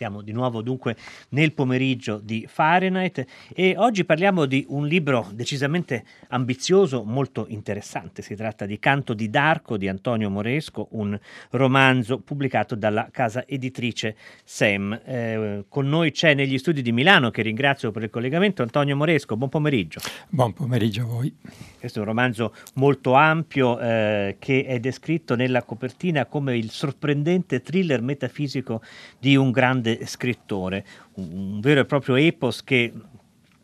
Siamo di nuovo dunque nel pomeriggio di Fahrenheit e oggi parliamo di un libro decisamente ambizioso, molto interessante. Si tratta di Canto di Darco di Antonio Moresco, un romanzo pubblicato dalla casa editrice SEM. Eh, con noi c'è negli studi di Milano, che ringrazio per il collegamento, Antonio Moresco. Buon pomeriggio. Buon pomeriggio a voi. Questo è un romanzo molto ampio eh, che è descritto nella copertina come il sorprendente thriller metafisico di un grande grande scrittore, un, vero e proprio epos che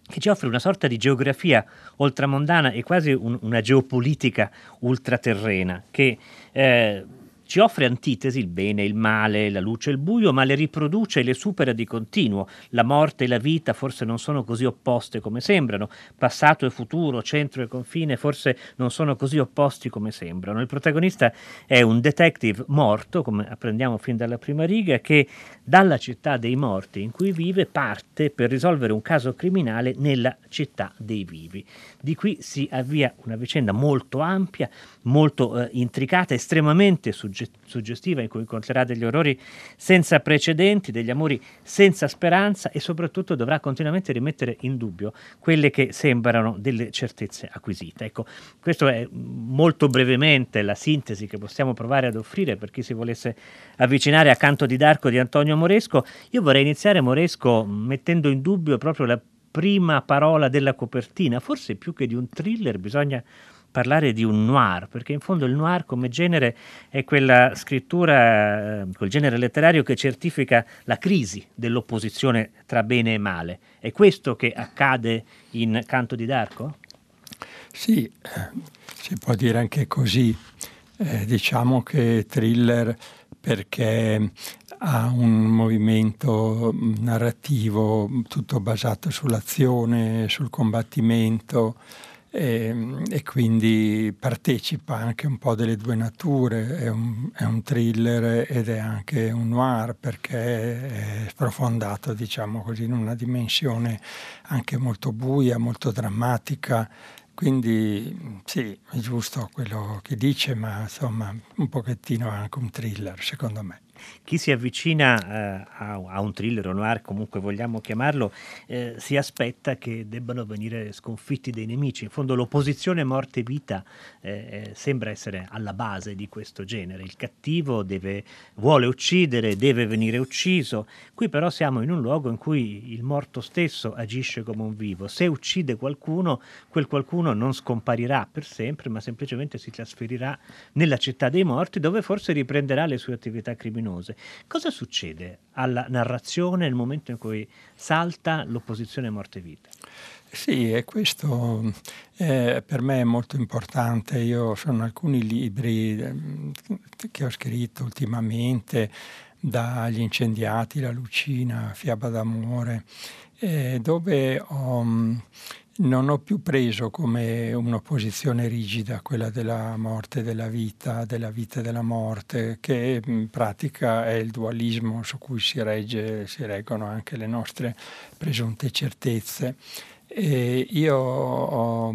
che ci offre una sorta di geografia oltramondana e quasi un, una geopolitica ultraterrena che eh, ci offre antitesi, il bene, il male, la luce e il buio, ma le riproduce e le supera di continuo. La morte e la vita forse non sono così opposte come sembrano, passato e futuro, centro e confine forse non sono così opposti come sembrano. Il protagonista è un detective morto, come apprendiamo fin dalla prima riga, che dalla città dei morti in cui vive parte per risolvere un caso criminale nella città dei vivi. Di qui si avvia una vicenda molto ampia, molto eh, intricata, estremamente suggestiva suggestiva in cui incontrerà degli orrori senza precedenti, degli amori senza speranza e soprattutto dovrà continuamente rimettere in dubbio quelle che sembrano delle certezze acquisite. Ecco, questo è molto brevemente la sintesi che possiamo provare ad offrire per chi si volesse avvicinare a Canto di Darco di Antonio Moresco. Io vorrei iniziare Moresco mettendo in dubbio proprio la prima parola della copertina, forse più che di un thriller bisogna parlare di un noir, perché in fondo il noir come genere è quella scrittura, eh, quel genere letterario che certifica la crisi dell'opposizione tra bene e male. È questo che accade in Canto di Darco? Sì, si può dire anche così. Eh, diciamo che thriller perché ha un movimento narrativo tutto basato sull'azione, sul combattimento, e, ehm, e, quindi partecipa anche un po' delle due nature, è un, è un, thriller ed è anche un noir perché è sprofondato diciamo così in una dimensione anche molto buia, molto drammatica, quindi sì, è giusto quello che dice, ma insomma un pochettino anche un thriller secondo me chi si avvicina eh, a, a, un thriller o noir, comunque vogliamo chiamarlo, eh, si aspetta che debbano venire sconfitti dei nemici. In fondo l'opposizione morte-vita eh, eh, sembra essere alla base di questo genere. Il cattivo deve, vuole uccidere, deve venire ucciso. Qui però siamo in un luogo in cui il morto stesso agisce come un vivo. Se uccide qualcuno, quel qualcuno non scomparirà per sempre, ma semplicemente si trasferirà nella città dei morti dove forse riprenderà le sue attività criminali luminose. Cosa succede alla narrazione nel momento in cui salta l'opposizione morte-vita? Sì, e questo eh, per me è molto importante. Io sono alcuni libri eh, che ho scritto ultimamente, dagli incendiati, la Lucina, Fiaba d'amore, eh, dove ho non ho più preso come un'opposizione rigida quella della morte e della vita, della vita e della morte, che in pratica è il dualismo su cui si, regge, si reggono anche le nostre presunte certezze. E io ho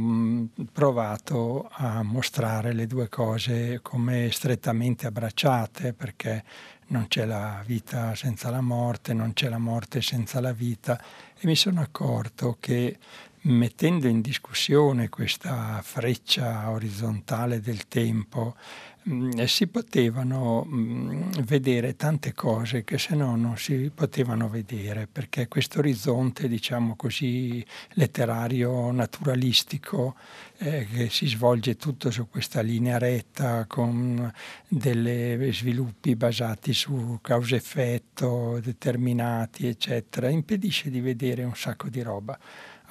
provato a mostrare le due cose come strettamente abbracciate, perché non c'è la vita senza la morte, non c'è la morte senza la vita, e mi sono accorto che mettendo in discussione questa freccia orizzontale del tempo, mh, mm, si potevano mh, mm, vedere tante cose che se no non si potevano vedere, perché questo orizzonte, diciamo così, letterario, naturalistico, eh, che si svolge tutto su questa linea retta, con dei sviluppi basati su causa-effetto determinati, eccetera, impedisce di vedere un sacco di roba.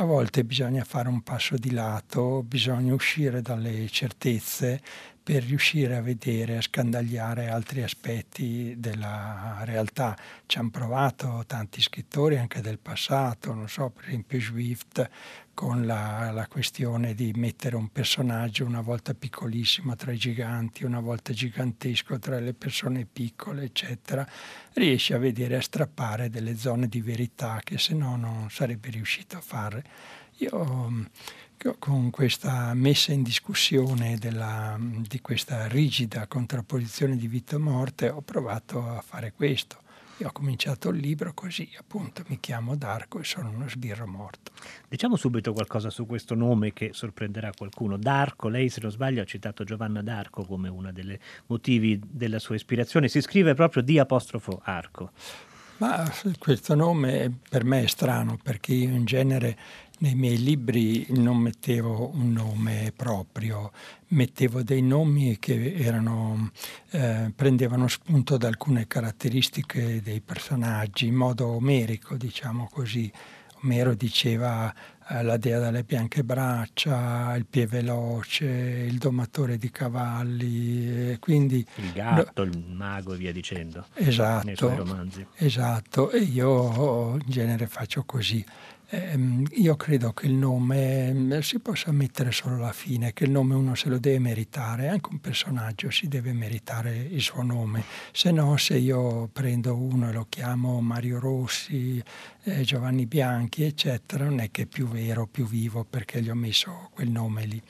A volte bisogna fare un passo di lato, bisogna uscire dalle certezze per riuscire a vedere, a scandagliare altri aspetti della realtà. Ci hanno provato tanti scrittori anche del passato, non so, per esempio Swift con la, la, questione di mettere un personaggio una volta piccolissimo tra i giganti, una volta gigantesco tra le persone piccole, eccetera, riesce a vedere, a strappare delle zone di verità che se no non sarebbe riuscito a fare. Io con questa messa in discussione della, di questa rigida contrapposizione di vita e morte ho provato a fare questo. Io ho cominciato il libro così, appunto, mi chiamo Darco e sono uno sbirro morto. Diciamo subito qualcosa su questo nome che sorprenderà qualcuno. D'Arco, lei se non sbaglio ha citato Giovanna d'Arco come uno dei motivi della sua ispirazione, si scrive proprio di apostrofo Arco. Ma questo nome per me è strano perché io in genere nei miei libri non mettevo un nome proprio, mettevo dei nomi che erano, eh, prendevano spunto da alcune caratteristiche dei personaggi in modo omerico, diciamo così. Omero diceva eh, la dea dalle bianche braccia, il piede veloce, il domatore di cavalli, quindi... Il gatto, il mago e via dicendo. Esatto. Nei suoi romanzi. Esatto, e io in genere faccio così. Eh, io credo che il nome eh, si possa mettere solo alla fine, che il nome uno se lo deve meritare, anche un personaggio si deve meritare il suo nome, se no se io prendo uno e lo chiamo Mario Rossi, eh, Giovanni Bianchi, eccetera, non è che è più vero, più vivo perché gli ho messo quel nome lì.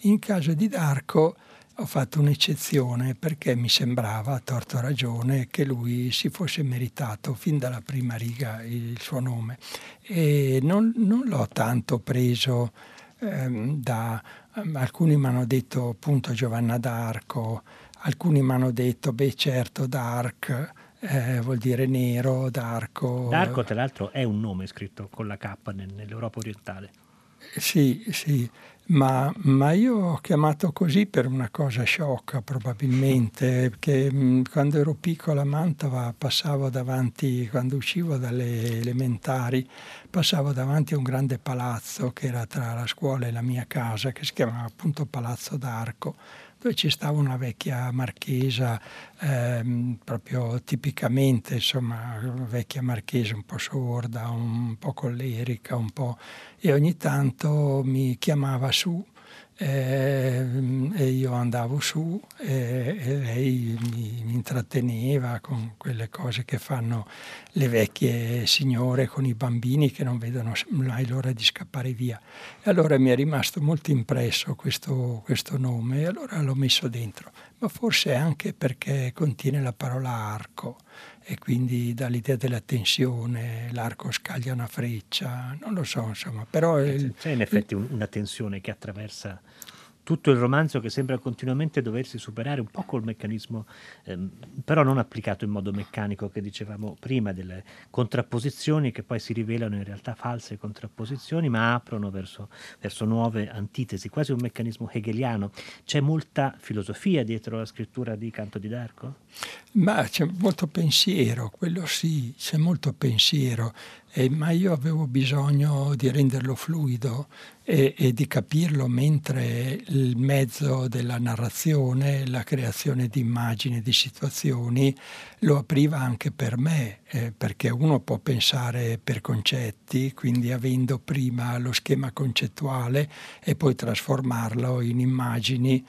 In caso di Darko ho fatto un'eccezione perché mi sembrava, a torto ragione, che lui si fosse meritato fin dalla prima riga il suo nome e non, non l'ho tanto preso ehm, da... Alcuni mi hanno detto appunto Giovanna d'Arco, alcuni mi hanno detto, beh certo, Dark, eh, vuol dire nero, d'arco. D'arco, tra l'altro, è un nome scritto con la K nell'Europa orientale. Sì, sì, ma, ma, io ho chiamato così per una cosa sciocca probabilmente, perché mh, quando ero piccola a Mantova passavo davanti, quando uscivo dalle elementari, passavo davanti a un grande palazzo che era tra la scuola e la mia casa, che si chiamava appunto Palazzo d'Arco dove ci stava una vecchia marchesa, ehm, proprio tipicamente, insomma, una vecchia marchesa un po' sorda, un po' collerica, un po'... e ogni tanto mi chiamava su eh, e io andavo su e, e lei mi, mi, intratteneva con quelle cose che fanno le vecchie signore con i bambini che non vedono mai l'ora di scappare via. E allora mi è rimasto molto impresso questo, questo nome e allora l'ho messo dentro, ma forse anche perché contiene la parola arco e quindi dà l'idea della tensione, l'arco scaglia una freccia, non lo so, insomma, però... Il, C'è in effetti un, una tensione che attraversa tutto il romanzo che sembra continuamente doversi superare un po' col meccanismo, ehm, però non applicato in modo meccanico che dicevamo prima, delle contrapposizioni che poi si rivelano in realtà false contrapposizioni, ma aprono verso, verso nuove antitesi, quasi un meccanismo hegeliano. C'è molta filosofia dietro la scrittura di Canto di Darco? Ma c'è molto pensiero, quello sì, c'è molto pensiero, eh, ma io avevo bisogno di renderlo fluido e, e, di capirlo mentre il mezzo della narrazione, la creazione di immagini, di situazioni, lo apriva anche per me, eh, perché uno può pensare per concetti, quindi avendo prima lo schema concettuale e poi trasformarlo in immagini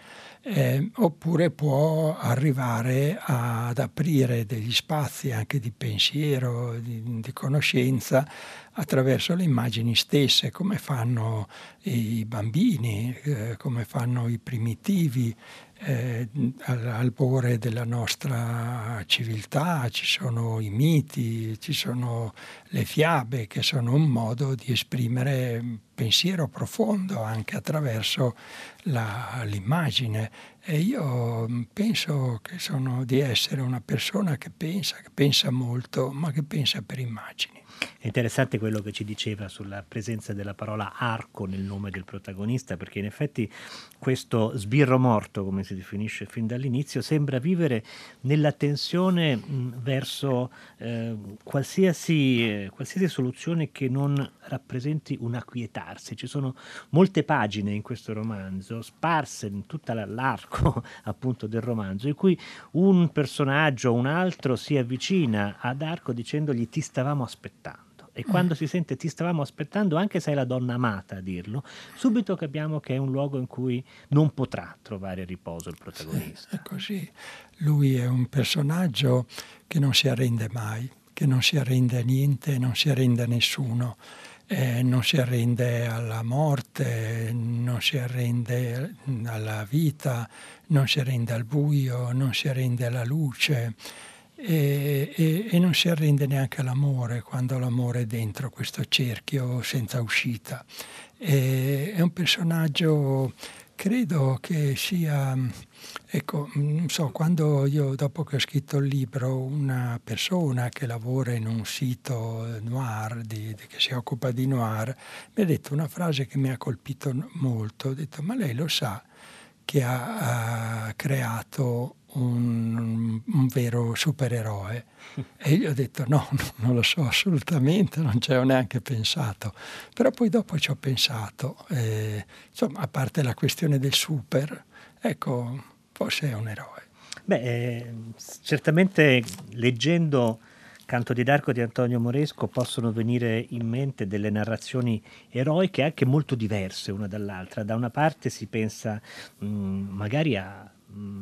eh, oppure può arrivare ad aprire degli spazi anche di pensiero, di, di, conoscenza attraverso le immagini stesse, come fanno i bambini, eh, come fanno i primitivi, eh, all'albore della nostra civiltà. Ci sono i miti, ci sono le fiabe che sono un modo di esprimere pensiero profondo anche attraverso la, l'immagine e io penso che sono di essere una persona che pensa, che pensa molto, ma che pensa per immagini. È interessante quello che ci diceva sulla presenza della parola arco nel nome del protagonista, perché in effetti questo sbirro morto, come si definisce fin dall'inizio, sembra vivere nella tensione mh, verso eh, qualsiasi, eh, qualsiasi soluzione che non rappresenti un acquietarsi. Ci sono molte pagine in questo romanzo, sparse in tutto l'arco appunto del romanzo, in cui un personaggio o un altro si avvicina ad Arco dicendogli ti stavamo aspettando e quando si sente ti stavamo aspettando, anche se è la donna amata a dirlo, subito capiamo che è un luogo in cui non potrà trovare riposo il protagonista. Sì, è così. Lui è un personaggio che non si arrende mai, che non si arrende a niente, non si arrende a nessuno. Eh, non si arrende alla morte, non si arrende alla vita, non si arrende al buio, non si arrende alla luce e, e, e non si arrende neanche all'amore quando l'amore è dentro questo cerchio senza uscita. E, è un personaggio, credo che sia, ecco, non so, quando io dopo che ho scritto il libro, una persona che lavora in un sito noir, di, di, che si occupa di noir, mi ha detto una frase che mi ha colpito molto, ha detto, ma lei lo sa che ha, ha creato un, un, vero supereroe. E io ho detto no, non lo so assolutamente, non ci ho neanche pensato. Però poi dopo ci ho pensato, eh, insomma, a parte la questione del super, ecco, forse è un eroe. Beh, eh, certamente leggendo Canto di Darco di Antonio Moresco possono venire in mente delle narrazioni eroiche anche molto diverse una dall'altra. Da una parte si pensa mh, magari a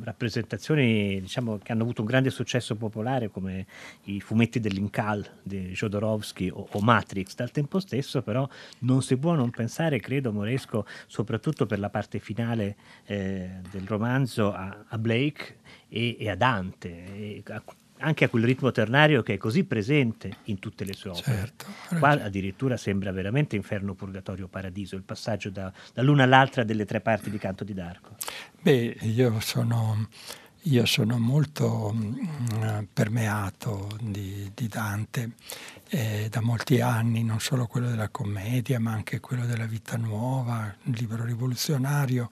rappresentazioni diciamo, che hanno avuto un grande successo popolare come i fumetti dell'Incal di Jodorowsky o, o, Matrix dal tempo stesso però non si può non pensare credo Moresco soprattutto per la parte finale eh, del romanzo a, a Blake e, e, a Dante e a, anche a quel ritmo ternario che è così presente in tutte le sue opere. Certo, Qua addirittura sembra veramente inferno, purgatorio, paradiso, il passaggio da, dall'una all'altra delle tre parti di Canto di Darco. Beh, io sono, io sono molto mh, permeato di, di Dante eh, da molti anni, non solo quello della commedia, ma anche quello della vita nuova, un libro rivoluzionario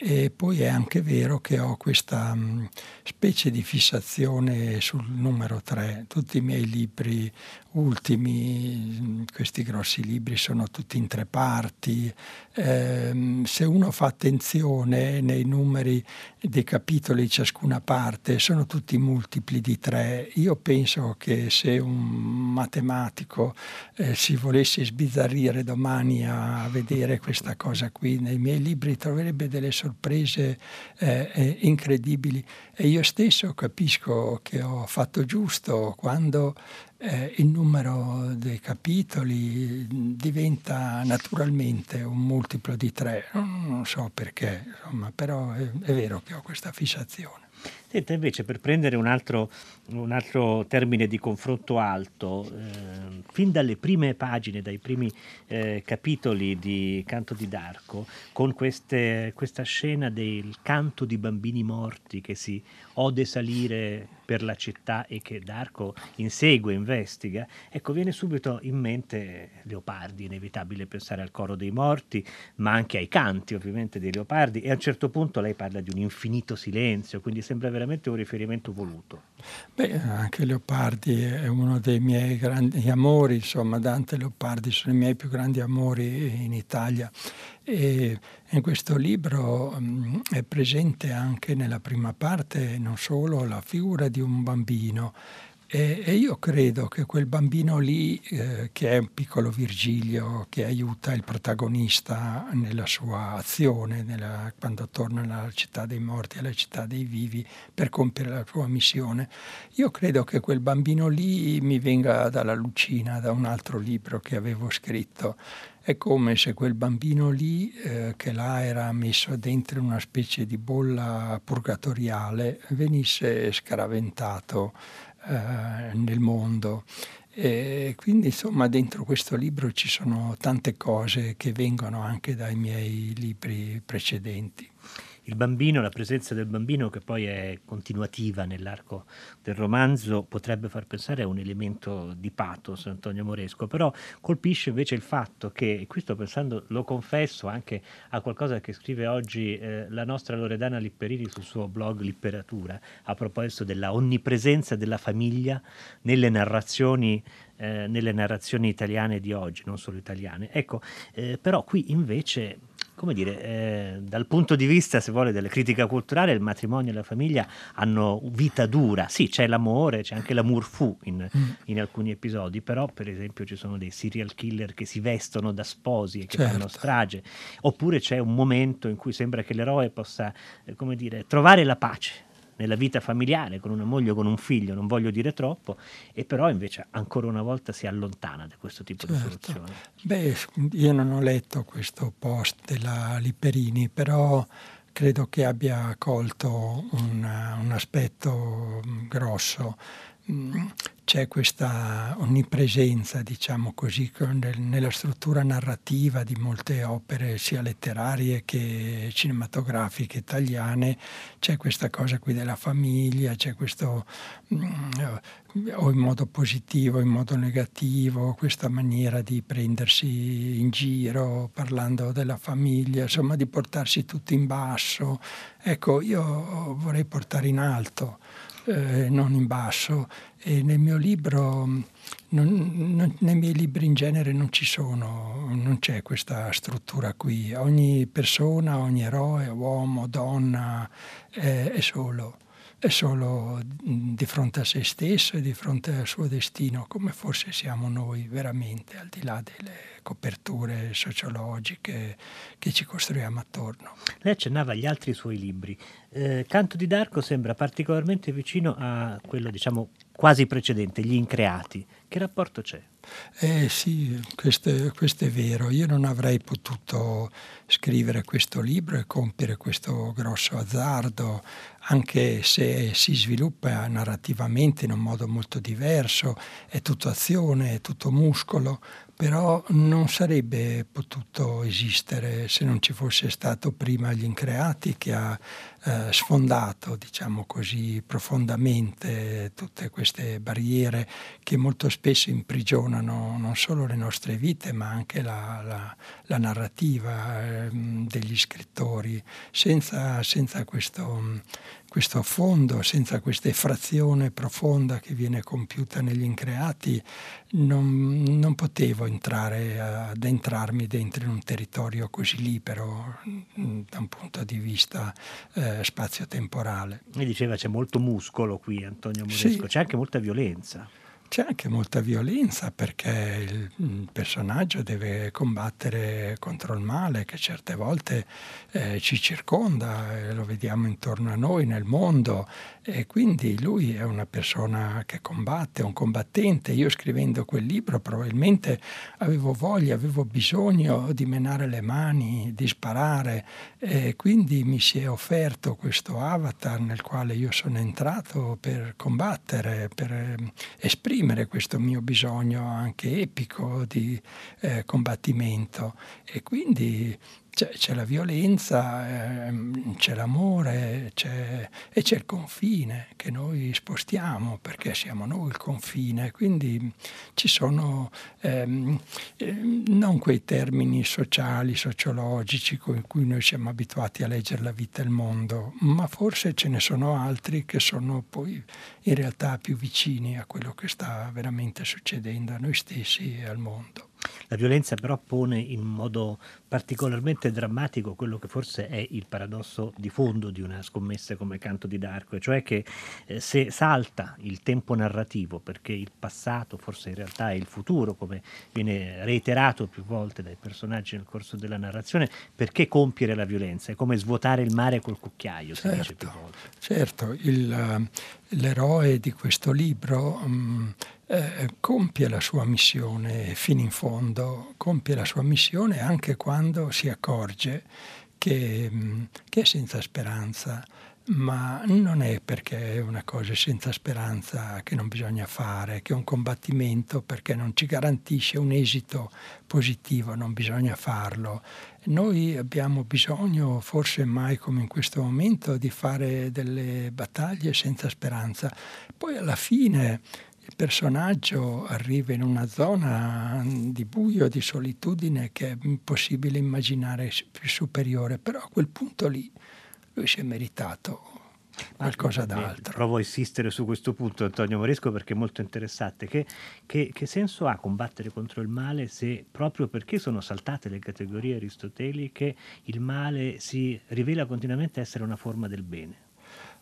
e poi è anche vero che ho questa um, specie di fissazione sul numero 3. Tutti i miei libri ultimi, questi grossi libri, sono tutti in tre parti. Eh, se uno fa attenzione nei numeri dei capitoli di ciascuna parte, sono tutti multipli di tre. Io penso che se un matematico eh, si volesse sbizzarrire domani a vedere questa cosa qui nei miei libri, troverebbe delle sorprese eh, eh, incredibili e io stesso capisco che ho fatto giusto quando eh, il numero dei capitoli diventa naturalmente un multiplo di tre, non, non so perché, insomma, però è, è vero che ho questa fissazione. Senta, invece, per prendere un altro, un altro termine di confronto alto, eh, fin dalle prime pagine, dai primi eh, capitoli di Canto di Darco, con queste, questa scena del canto di bambini morti che si ode salire per la città e che Darco insegue, investiga, ecco, viene subito in mente Leopardi, inevitabile pensare al coro dei morti, ma anche ai canti ovviamente dei Leopardi e a un certo punto lei parla di un infinito silenzio, quindi sembra veramente un riferimento voluto. Beh, anche Leopardi è uno dei miei grandi amori, insomma, Dante e Leopardi sono i miei più grandi amori in Italia e in questo libro um, è presente anche nella prima parte non solo la figura di un bambino, e, e, io credo che quel bambino lì, eh, che è un piccolo Virgilio, che aiuta il protagonista nella sua azione, nella, quando torna alla città dei morti, alla città dei vivi, per compiere la sua missione, io credo che quel bambino lì mi venga dalla Lucina, da un altro libro che avevo scritto. È come se quel bambino lì, eh, che là era messo dentro una specie di bolla purgatoriale, venisse scaraventato eh, nel mondo. E quindi insomma dentro questo libro ci sono tante cose che vengono anche dai miei libri precedenti il bambino, la presenza del bambino che poi è continuativa nell'arco del romanzo potrebbe far pensare a un elemento di pathos Antonio Moresco, però colpisce invece il fatto che, e qui sto pensando, lo confesso anche a qualcosa che scrive oggi eh, la nostra Loredana Lipperini sul suo blog Litteratura, a proposito della onnipresenza della famiglia nelle narrazioni eh, nelle narrazioni italiane di oggi, non solo italiane. Ecco, eh, però qui invece come dire, eh, dal punto di vista, se vuole, della critica culturale, il matrimonio e la famiglia hanno vita dura. Sì, c'è l'amore, c'è anche l'amour fu in, mm. in, alcuni episodi, però per esempio ci sono dei serial killer che si vestono da sposi e che certo. fanno strage, oppure c'è un momento in cui sembra che l'eroe possa, eh, come dire, trovare la pace nella vita familiare con una moglie o con un figlio, non voglio dire troppo, e però invece ancora una volta si allontana da questo tipo certo. di soluzione. Beh, io non ho letto questo post della Lipperini, però credo che abbia colto un, un aspetto grosso mh, c'è questa onnipresenza, diciamo così, nella struttura narrativa di molte opere, sia letterarie che cinematografiche italiane, c'è questa cosa qui della famiglia, c'è questo, o in modo positivo, in modo negativo, questa maniera di prendersi in giro parlando della famiglia, insomma di portarsi tutti in basso. Ecco, io vorrei portare in alto eh, non in basso. E nel mio libro, non, non, nei miei libri in genere non ci sono, non c'è questa struttura qui. Ogni persona, ogni eroe, uomo, donna, è, è solo è solo di fronte a se stesso e di fronte al suo destino, come forse siamo noi veramente, al di là delle coperture sociologiche che ci costruiamo attorno. Lei accennava agli altri suoi libri. Eh, Canto di Darco sembra particolarmente vicino a quello, diciamo, quasi precedente, Gli Increati. Che rapporto c'è? Eh sì, questo, questo, è vero. Io non avrei potuto scrivere questo libro e compiere questo grosso azzardo, anche se si sviluppa narrativamente in un modo molto diverso, è tutto azione, è tutto muscolo, però non sarebbe potuto esistere se non ci fosse stato prima gli increati che ha eh, sfondato, diciamo così, profondamente tutte queste barriere che molto spesso imprigionano non solo le nostre vite ma anche la, la, la narrativa eh, degli scrittori. Senza, senza questo questo affondo, senza questa effrazione profonda che viene compiuta negli increati, non, non potevo entrare, addentrarmi dentro in un territorio così libero da un punto di vista eh, spazio-temporale. Mi diceva c'è molto muscolo qui, Antonio Moresco, sì. c'è anche molta violenza. C'è anche molta violenza perché il personaggio deve combattere contro il male che certe volte eh, ci circonda, eh, lo vediamo intorno a noi nel mondo e quindi lui è una persona che combatte, un combattente. Io scrivendo quel libro probabilmente avevo voglia, avevo bisogno di menare le mani, di sparare e quindi mi si è offerto questo avatar nel quale io sono entrato per combattere, per eh, esprimere esprimere questo mio bisogno anche epico di eh, combattimento. E quindi c'è, c'è la violenza, eh, c'è l'amore c'è, e c'è il confine che noi spostiamo perché siamo noi il confine, quindi ci sono ehm, eh, non quei termini sociali, sociologici con cui noi siamo abituati a leggere la vita e il mondo, ma forse ce ne sono altri che sono poi in realtà più vicini a quello che sta veramente succedendo a noi stessi e al mondo. La violenza però pone in modo particolarmente drammatico quello che forse è il paradosso di fondo di una scommessa come Canto di Darko, cioè che eh, se salta il tempo narrativo, perché il passato forse in realtà è il futuro, come viene reiterato più volte dai personaggi nel corso della narrazione, perché compiere la violenza? È come svuotare il mare col cucchiaio, si certo, dice più volte. Certo, il, l'eroe di questo libro... Um, eh, compie la sua missione fino in fondo, compie la sua missione anche quando si accorge che, mm, che è senza speranza, ma non è perché è una cosa senza speranza che non bisogna fare, che è un combattimento perché non ci garantisce un esito positivo, non bisogna farlo. Noi abbiamo bisogno, forse mai come in questo momento, di fare delle battaglie senza speranza. Poi alla fine il personaggio arriva in una zona di buio, di solitudine che è impossibile immaginare più superiore, però a quel punto lì lui si è meritato qualcosa d'altro. Provo a insistere su questo punto, Antonio Moresco, perché è molto interessante. Che, che, che, senso ha combattere contro il male se proprio perché sono saltate le categorie aristoteliche il male si rivela continuamente essere una forma del bene?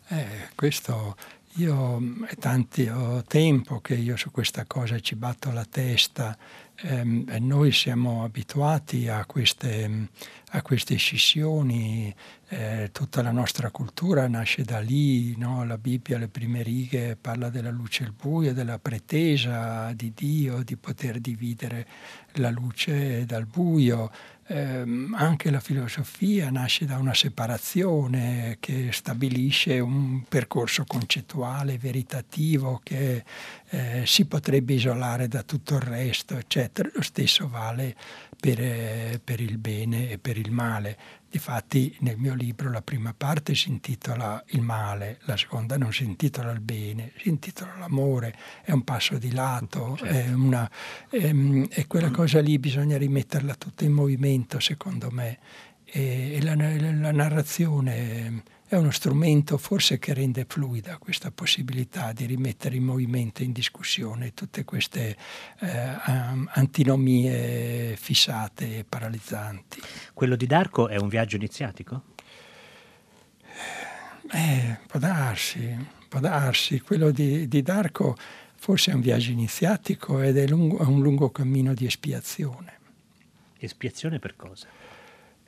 Eh, questo io è tanto tempo che io su questa cosa ci batto la testa ehm, noi siamo abituati a queste, a queste scissioni, eh, tutta la nostra cultura nasce da lì, no? la Bibbia, le prime righe, parla della luce e il buio, della pretesa di Dio di poter dividere la luce dal buio. Eh, anche la filosofia nasce da una separazione che stabilisce un percorso concettuale, veritativo, che eh, si potrebbe isolare da tutto il resto, eccetera. Lo stesso vale per, eh, per il bene e per il male. Difatti nel mio libro la prima parte si intitola Il male, la seconda non si intitola Il bene, si intitola L'amore, è un passo di lato, certo. è, una, è, ehm, è, quella cosa lì bisogna rimetterla tutta in movimento secondo me e, e la, la narrazione è uno strumento forse che rende fluida questa possibilità di rimettere in movimento, in discussione tutte queste eh, antinomie fissate e paralizzanti. Quello di Darko è un viaggio iniziatico? Eh, può darsi, può darsi. Quello di, di Darko forse è un viaggio iniziatico ed è, lungo, è un lungo cammino di espiazione. Espiazione per cosa?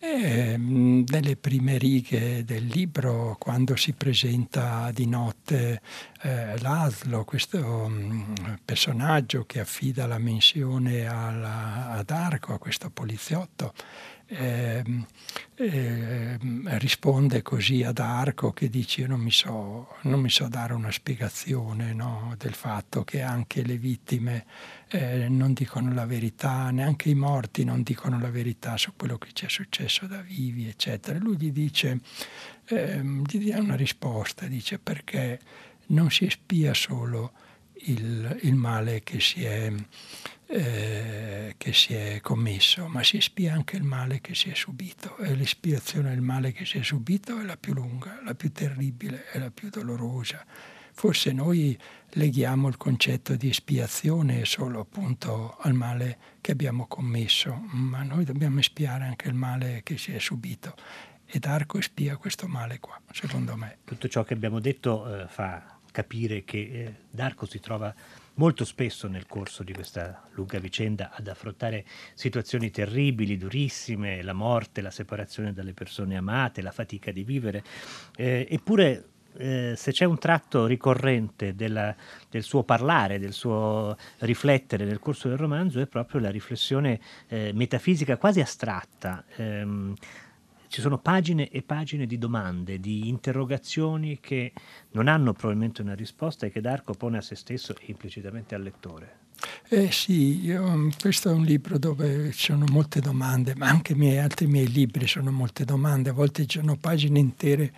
E, mm, nelle prime righe del libro, quando si presenta di notte eh, Laszlo, questo um, personaggio che affida la menzione alla, ad Arco, a questo poliziotto, eh, eh, risponde così ad Arco che dice non mi so, non mi so dare una spiegazione no, del fatto che anche le vittime eh, non dicono la verità, neanche i morti non dicono la verità su quello che ci è successo da vivi, eccetera. Lui gli dice, ehm, gli dà una risposta, dice perché non si spia solo il, il male che si è eh, che si è commesso, ma si spia anche il male che si è subito e l'espiazione del male che si è subito è la più lunga, la più terribile, è la più dolorosa. Forse noi leghiamo il concetto di espiazione solo appunto al male che abbiamo commesso, ma noi dobbiamo espiare anche il male che si è subito ed Arco espia questo male qua, secondo me. Tutto ciò che abbiamo detto eh, fa capire che eh, Darco si trova molto spesso nel corso di questa lunga vicenda ad affrontare situazioni terribili, durissime, la morte, la separazione dalle persone amate, la fatica di vivere, eh, eppure eh, se c'è un tratto ricorrente della, del suo parlare, del suo riflettere nel corso del romanzo, è proprio la riflessione eh, metafisica quasi astratta. Ehm, ci sono pagine e pagine di domande, di interrogazioni che non hanno probabilmente una risposta e che Darco pone a se stesso e implicitamente al lettore. Eh sì, io, questo è un libro dove ci sono molte domande, ma anche miei, altri miei libri sono molte domande, a volte ci sono pagine intere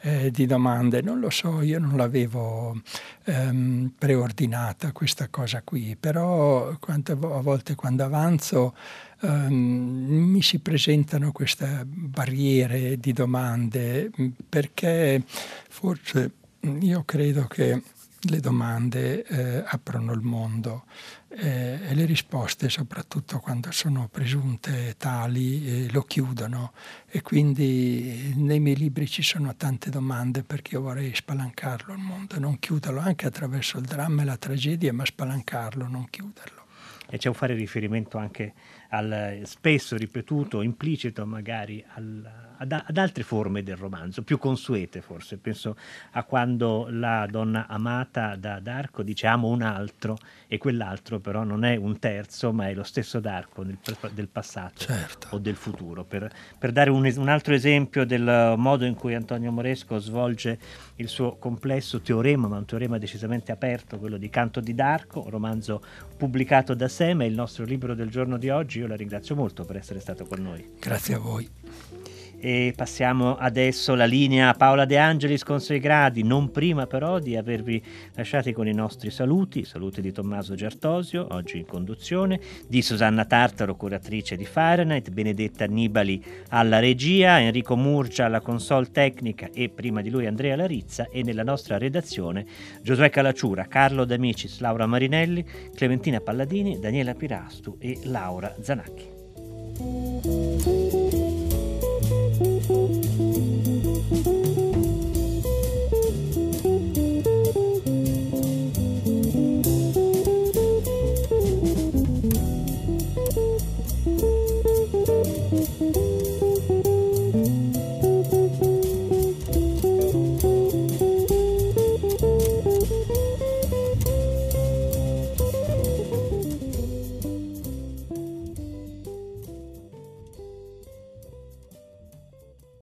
eh, di domande. Non lo so, io non l'avevo ehm, preordinata questa cosa qui, però quante, a volte quando avanzo ehm, mi si presentano queste barriere di domande perché forse io credo che le domande eh, aprono il mondo eh, e le risposte, soprattutto quando sono presunte tali, eh, lo chiudono. E quindi nei miei libri ci sono tante domande perché io vorrei spalancarlo il mondo, non chiuderlo anche attraverso il dramma e la tragedia, ma spalancarlo, non chiuderlo. E c'è un fare riferimento anche al spesso ripetuto, implicito magari al, ad, ad, altre forme del romanzo, più consuete forse. Penso a quando la donna amata da Darko dice amo un altro e quell'altro però non è un terzo ma è lo stesso Darko del, del passato certo. o del futuro. Per, per dare un, un, altro esempio del modo in cui Antonio Moresco svolge il suo complesso teorema, ma un teorema decisamente aperto, quello di Canto di Darko, un romanzo pubblicato da Sema, il nostro libro del giorno di oggi io la ringrazio molto per essere stato con noi. Grazie a voi. E passiamo adesso la linea a Paola De Angelis con 6 gradi, non prima però di avervi lasciati con i nostri saluti, saluti di Tommaso Giartosio, oggi in conduzione, di Susanna Tartaro, curatrice di Fahrenheit, Benedetta Annibali alla regia, Enrico Murgia alla console tecnica e prima di lui Andrea Larizza e nella nostra redazione Giosuè Calacciura, Carlo D'Amicis, Laura Marinelli, Clementina Palladini, Daniela Pirastu e Laura Zanacchi.